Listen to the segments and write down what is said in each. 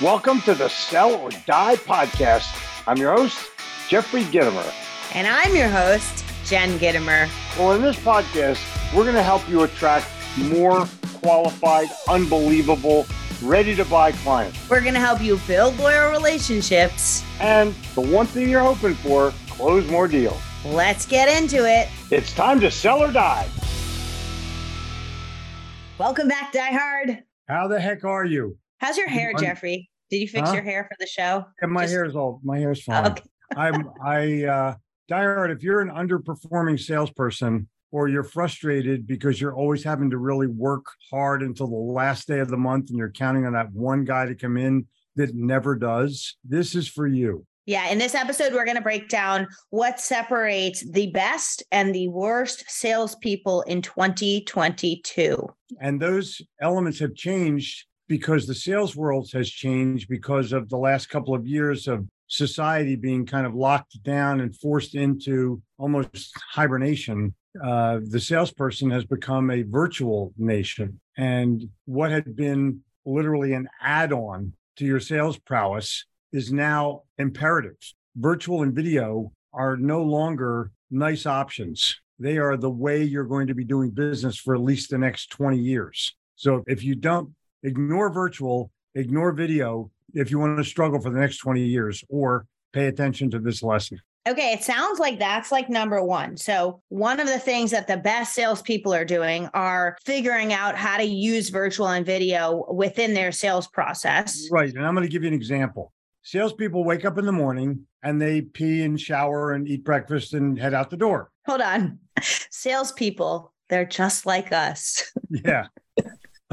Welcome to the Sell or Die podcast. I'm your host, Jeffrey Gitomer. And I'm your host, Jen Gitomer. Well, in this podcast, we're going to help you attract more qualified, unbelievable, ready to buy clients. We're going to help you build loyal relationships. And the one thing you're hoping for, close more deals. Let's get into it. It's time to sell or die. Welcome back, Die Hard. How the heck are you? How's your hair, I'm- Jeffrey? Did you fix Huh? your hair for the show? And my Just- hair's all my hair's fine. Okay. I'm I uh Diehard, if you're an underperforming salesperson or you're frustrated because you're always having to really work hard until the last day of the month and you're counting on that one guy to come in that never does, this is for you. Yeah, in this episode, we're going to break down what separates the best and the worst salespeople in 2022. And those elements have changed because the sales world has changed because of the last couple of years of society being kind of locked down and forced into almost hibernation. Uh, the salesperson has become a virtual nation. And what had been literally an add on to your sales prowess is now imperative. Virtual and video are no longer nice options. They are the way you're going to be doing business for at least the next 20 years. So if you don't ignore virtual, ignore video if you want to struggle for the next 20 years or pay attention to this lesson. Okay, it sounds like that's like number one. So, one of the things that the best salespeople are doing are figuring out how to use virtual and video within their sales process. Right. And I'm going to give you an example. Salespeople wake up in the morning and they pee and shower and eat breakfast and head out the door. Hold on. Salespeople, they're just like us. Yeah.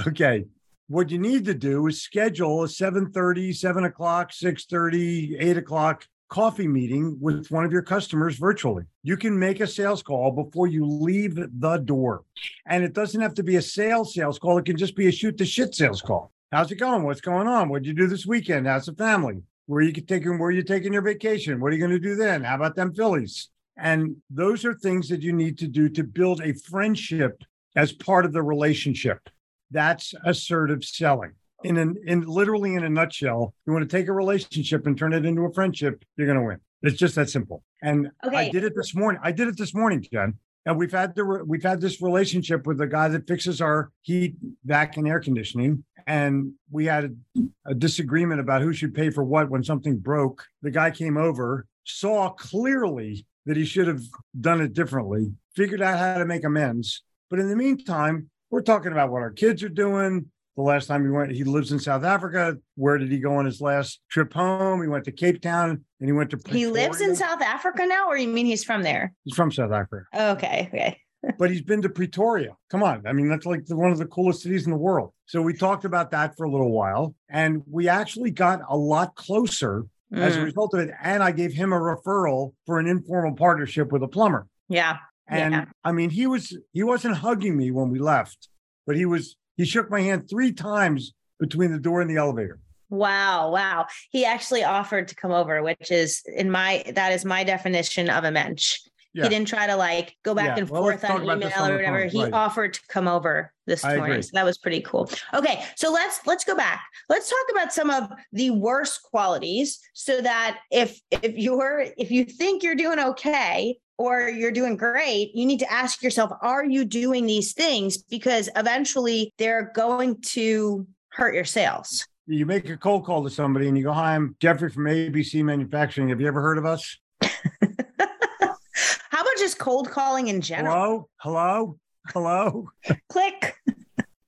okay. What you need to do is schedule a 7:30, 7 o'clock, 6:30, 8 o'clock coffee meeting with one of your customers virtually. You can make a sales call before you leave the door. And it doesn't have to be a sales sales call. It can just be a shoot the shit sales call. How's it going? What's going on? What'd you do this weekend? How's the family? Where you taking where you taking your vacation? What are you going to do then? How about them Phillies? And those are things that you need to do to build a friendship as part of the relationship. That's assertive selling. In an in literally in a nutshell, you want to take a relationship and turn it into a friendship, you're going to win. It's just that simple. And I did it this morning. I did it this morning, Jen. And we've had the we've had this relationship with the guy that fixes our heat, vac, and air conditioning. And we had a, a disagreement about who should pay for what when something broke. The guy came over, saw clearly that he should have done it differently, figured out how to make amends. But in the meantime, we're talking about what our kids are doing. The last time he went, he lives in South Africa. Where did he go on his last trip home? He went to Cape Town and he went to. He lives in South Africa now, or you mean he's from there? He's from South Africa, Okay, okay. but he's been to Pretoria. Come on, I mean that's like the, one of the coolest cities in the world. So we talked about that for a little while, and we actually got a lot closer as a Mm, result of it. And I gave him a referral for an informal partnership with a plumber. yeah. And Yeah. I mean, he was he wasn't hugging me when we left, but he was he shook my hand three times between the door and the elevator. Wow, wow. He actually offered to come over, which is in my that is my definition of a mensch. Yeah. He didn't try to like go back Yeah, and well, forth on talk about this email or whatever. He right. offered to come over this morning. So that was pretty cool. Okay, so let's let's go back. Let's talk about some of the worst qualities so that if if you're if you think you're doing okay or you're doing great, you need to ask yourself, are you doing these things? Because eventually they're going to hurt your sales. You make a cold call to somebody and you go, "Hi, I'm Jeffrey from ABC Manufacturing. Have you ever heard of us?" How about just cold calling in general? Hello, hello, hello. Click.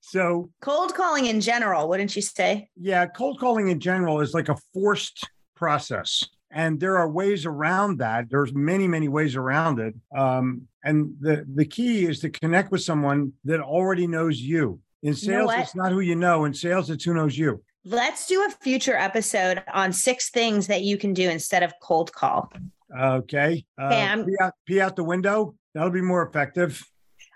So Cold calling in general, wouldn't you say? yeah, cold calling in general is like a forced process. And there are ways around that. There's many, many ways around it. Um, and the, the key is to connect with someone that already knows you. In You know sales, it's not who you know. In sales, it's who knows you. Let's do a future episode on six things that you can do instead of cold call. Okay. Uh, pee, out, pee out the window. That'll be more effective.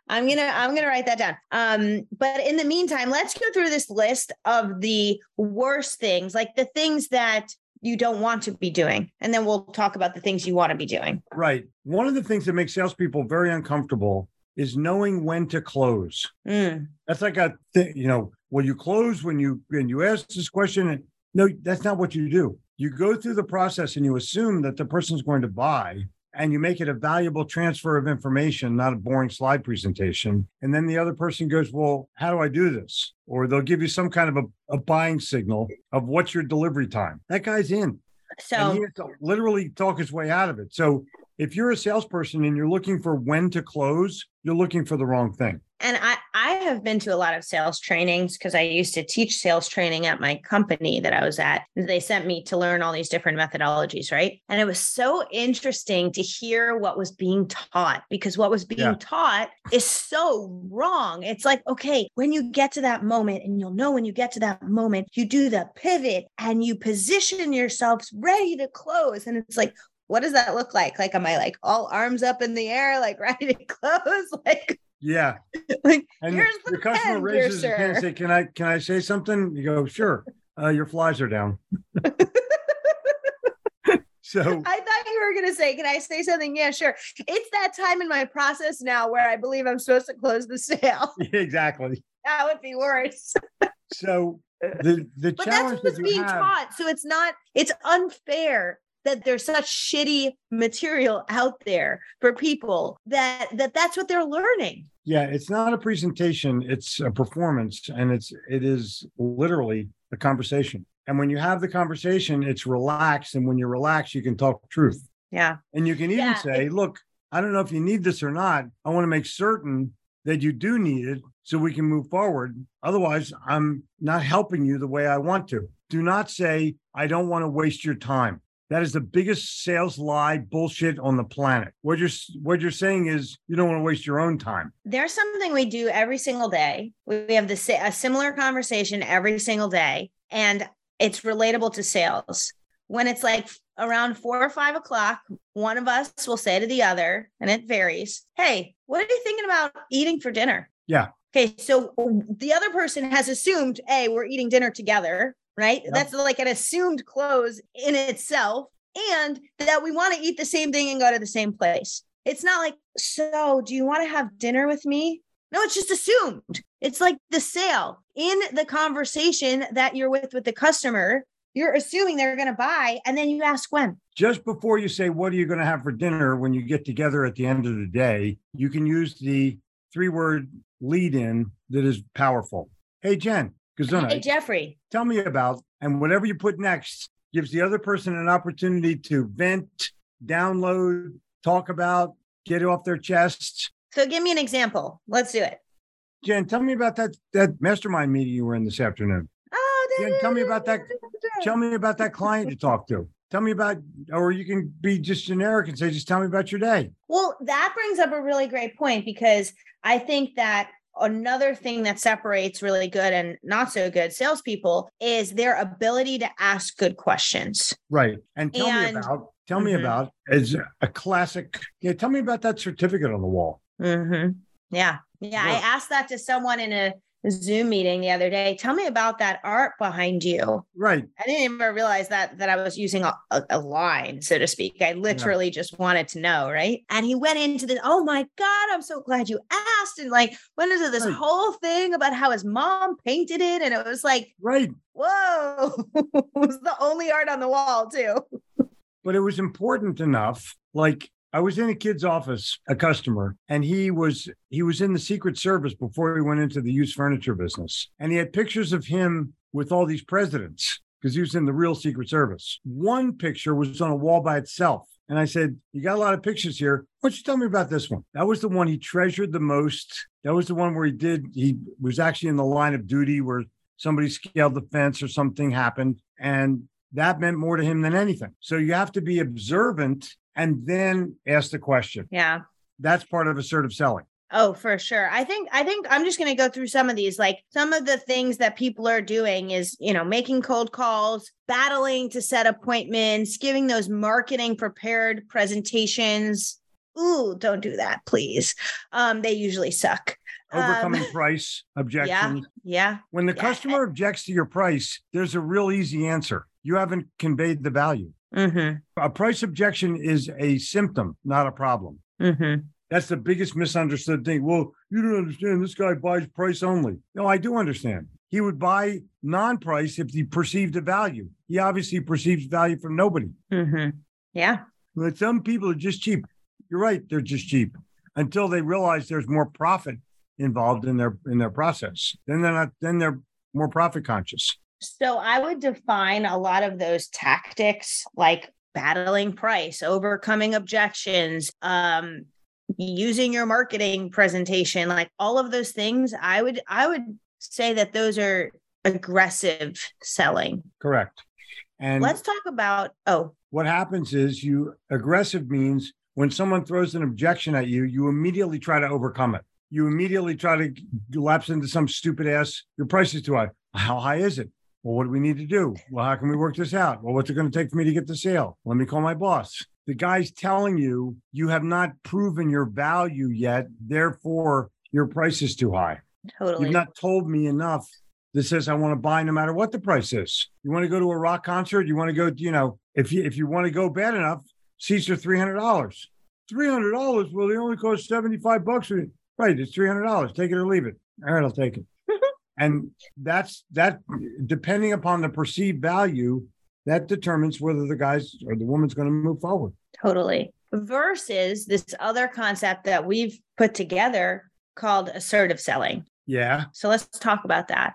I'm gonna I'm gonna write that down. Um, but in the meantime, let's go through this list of the worst things, like the things that you don't want to be doing, and then we'll talk about the things you want to be doing. Right. One of the things that makes salespeople very uncomfortable is knowing when to close. Mm, That's like a thing, you know, well, you close when you when you ask this question. And No, that's not what you do. You go through the process and you assume that the person's going to buy and you make it a valuable transfer of information, not a boring slide presentation. And then the other person goes, Well, how do I do this? Or they'll give you some kind of a, a buying signal of what's your delivery time. That guy's in. So and he has to literally talk his way out of it. So if you're a salesperson and you're looking for when to close, you're looking for the wrong thing. And I, I have been to a lot of sales trainings because I used to teach sales training at my company that I was at. They sent me to learn all these different methodologies, right? And it was so interesting to hear what was being taught because what was being Yeah. taught is so wrong. It's like, okay, when you get to that moment, and you'll know when you get to that moment, you do the pivot and you position yourselves ready to close. And it's like, what does that look like? Like, am I like all arms up in the air, like ready to close? Like, Yeah. like And Here's the the customer pen, raises hand and say, Can I can I say something? You go, sure. Uh, your flies are down. so I thought you were going to say, Can I say something? Yeah, sure. It's that time in my process now where I believe I'm supposed to close the sale. exactly. that would be worse. So the the But that's what's being have, taught. So it's not, it's unfair that there's such shitty material out there for people that that that's what they're learning. yeah, it's not a presentation, it's a performance, and it's it is literally a conversation. And when you have the conversation, it's relaxed. And when you're relaxed, you can talk truth. Yeah. And you can even Yeah, say, look, I don't know if you need this or not. I want to make certain that you do need it so we can move forward. Otherwise, I'm not helping you the way I want to. Do not say, I don't want to waste your time. That is the biggest sales lie bullshit on the planet. What you're what you're saying is you don't want to waste your own time. There's something we do every single day. We have the a similar conversation every single day, and it's relatable to sales. When it's like around four or five o'clock, one of us will say to the other, and it varies. Hey, what are you thinking about eating for dinner? Yeah. Okay, so the other person has assumed, hey, we're eating dinner together, right? Yep. That's like an assumed close in itself, and that we want to eat the same thing and go to the same place. It's not like, so do you want to have dinner with me? No, it's just assumed. It's like the sale in the conversation that you're with with the customer. You're assuming they're going to buy, and then you ask when. Just before you say, What are you going to have for dinner when you get together at the end of the day? You can use the three word lead in that is powerful. Hey, Jen, Kazuna, Hey, Jeffrey. tell me about, and whatever you put next gives the other person an opportunity to vent, download, talk about, get it off their chest. So give me an example. Let's do it. Jen, tell me about that that mastermind meeting you were in this afternoon. Oh, Jen, tell me about that. Tell me about that client you talked to. Tell me about, or you can be just generic and say, just tell me about your day. Well, that brings up a really great point because I think that another thing that separates really good and not so good salespeople is their ability to ask good questions. Right. And tell me about, tell me Mhm. about is a classic. Yeah. Tell me about that certificate on the wall. Mm-hmm. Yeah. Yeah. I asked that to someone in a Zoom meeting the other day. Tell me about that art behind you. Right. I didn't even realize that that I was using a, a, a line, so to speak. I literally just wanted to know, right? And he went into the, oh my God, I'm so glad you asked. And like went into this Right. whole thing about how his mom painted it. And it was like, Right. whoa, it was the only art on the wall, too. but it was important enough like i was in a kid's office a customer and he was he was in the secret service before he went into the used furniture business. And he had pictures of him with all these presidents because he was in the real secret service. One picture was on a wall by itself. And i said you got a lot of pictures here. Why don't you tell me about this one? That was the one he treasured the most. That was the one where he did he was actually in the line of duty where somebody scaled the fence or something happened. And that meant more to him than anything. So you have to be observant and then ask the question. Yeah. That's part of assertive selling. Oh, for sure. I think I think I'm just going to go through some of these. Like some of the things that people are doing is, you know, making cold calls, battling to set appointments, giving those marketing prepared presentations. Ooh, don't do that, please. Um, they usually suck. Um, Overcoming price objections. yeah. When the Yeah. customer objects to your price, there's a real easy answer. You haven't conveyed the value. Mm-hmm. A price objection is a symptom, not a problem. Mm-hmm. That's the biggest misunderstood thing. Well, you don't understand. This guy buys price only. No, I do understand. he would buy non-price if he perceived a value. He obviously perceives value from nobody. hmm Yeah. But some people are just cheap. You're right, they're just cheap until they realize there's more profit involved in their in their process. Then they're not then they're more profit conscious. So I would define a lot of those tactics like battling price, overcoming objections, um, using your marketing presentation, like all of those things. I would I would say that those are aggressive selling. Correct. And Let's talk about oh, what happens is you aggressive means when someone throws an objection at you, you immediately try to overcome it. You immediately try to lapse into some stupid ass, your price is too high. How high is it? Well, what do we need to do? Well, how can we work this out? Well, what's it going to take for me to get the sale? Let me call my boss. The guy's telling you you have not proven your value yet. Therefore, your price is too high. totally. You've not told me enough that says I want to buy no matter what the price is. You want to go to a rock concert? You want to go, you know, if you if you want to go bad enough, seats are three hundred dollars. Three hundred dollars? Well, they only cost seventy five bucks. Right, it's three hundred dollars. Take it or leave it. All right, I'll take it. And that's that. Depending upon the perceived value, that determines whether the guys or the woman's going to move forward. Totally. Versus this other concept that we've put together called assertive selling. Yeah. So let's talk about that.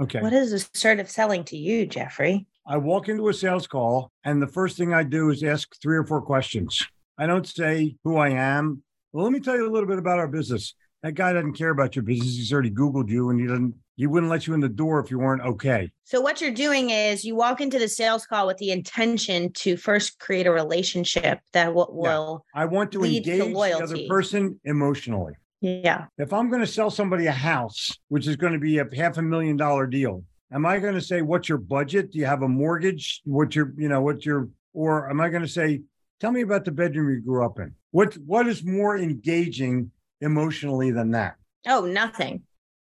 Okay. What is assertive selling to you, Jeffrey? I walk into a sales call, and the first thing I do is ask three or four questions. I don't say who I am. Well, let me tell you a little bit about our business. That guy doesn't care about your business. He's already Googled you, and he doesn't. He wouldn't let you in the door if you weren't okay. So what you're doing is you walk into the sales call with the intention to first create a relationship that will, Yeah. I want to Lead to engage the other person emotionally. yeah. If I'm going to sell somebody a house, which is going to be a half a million dollar deal, am I going to say, "What's your budget? Do you have a mortgage? What's your, you know, what's your?" Or am I going to say, "Tell me about the bedroom you grew up in"? What What is more engaging emotionally than that? Oh, nothing.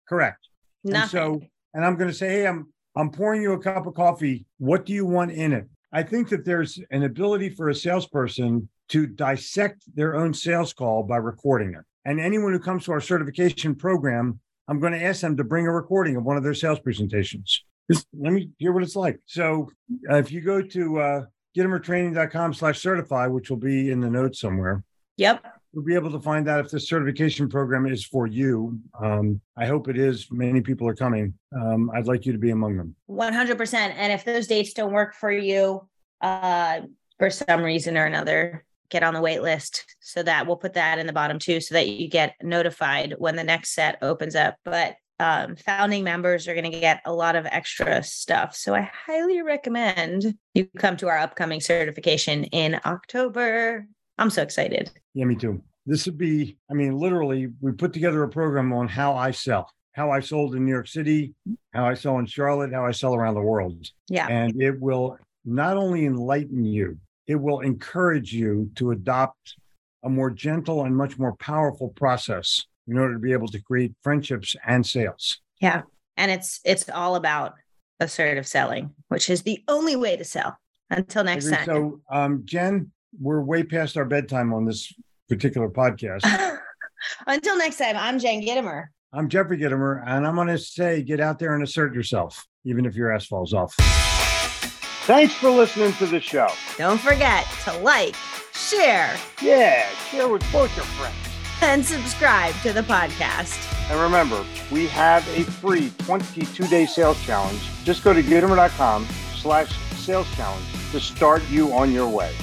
Correct. And Nothing. so, and I'm going to say, hey, I'm I'm pouring you a cup of coffee. What do you want in it? I think that there's an ability for a salesperson to dissect their own sales call by recording it. And anyone who comes to our certification program, I'm going to ask them to bring a recording of one of their sales presentations. Just let me hear what it's like. So, uh, if you go to uh, gitomertraining.com slash certify, which will be in the notes somewhere, yep. You'll be able to find out if the certification program is for you. Um, I hope it is. Many people are coming. Um, I'd like you to be among them. 100%. And if those dates don't work for you uh, for some reason or another, get on the wait list so that we'll put that in the bottom too, so that you get notified when the next set opens up. But um, founding members are going to get a lot of extra stuff. So I highly recommend you come to our upcoming certification in October. I'm so excited. Yeah, me too. This would be, I mean, literally, we put together a program on how I sell, how I sold in New York City, how I sell in Charlotte, how I sell around the world. Yeah. And it will not only enlighten you, it will encourage you to adopt a more gentle and much more powerful process in order to be able to create friendships and sales. Yeah. And it's it's all about assertive selling, which is the only way to sell. Until next time. So, um, Jen, we're way past our bedtime on this particular podcast. Until next time, I'm Jen Gitomer. I'm Jeffrey Gitomer, and I'm going to say get out there and assert yourself, even if your ass falls off. Thanks for listening to the show. Don't forget to like, share, Yeah, share with both your friends. and subscribe to the podcast. And remember, we have a free 22-day sales challenge. Just go to gitomer.com slash sales challenge to start you on your way.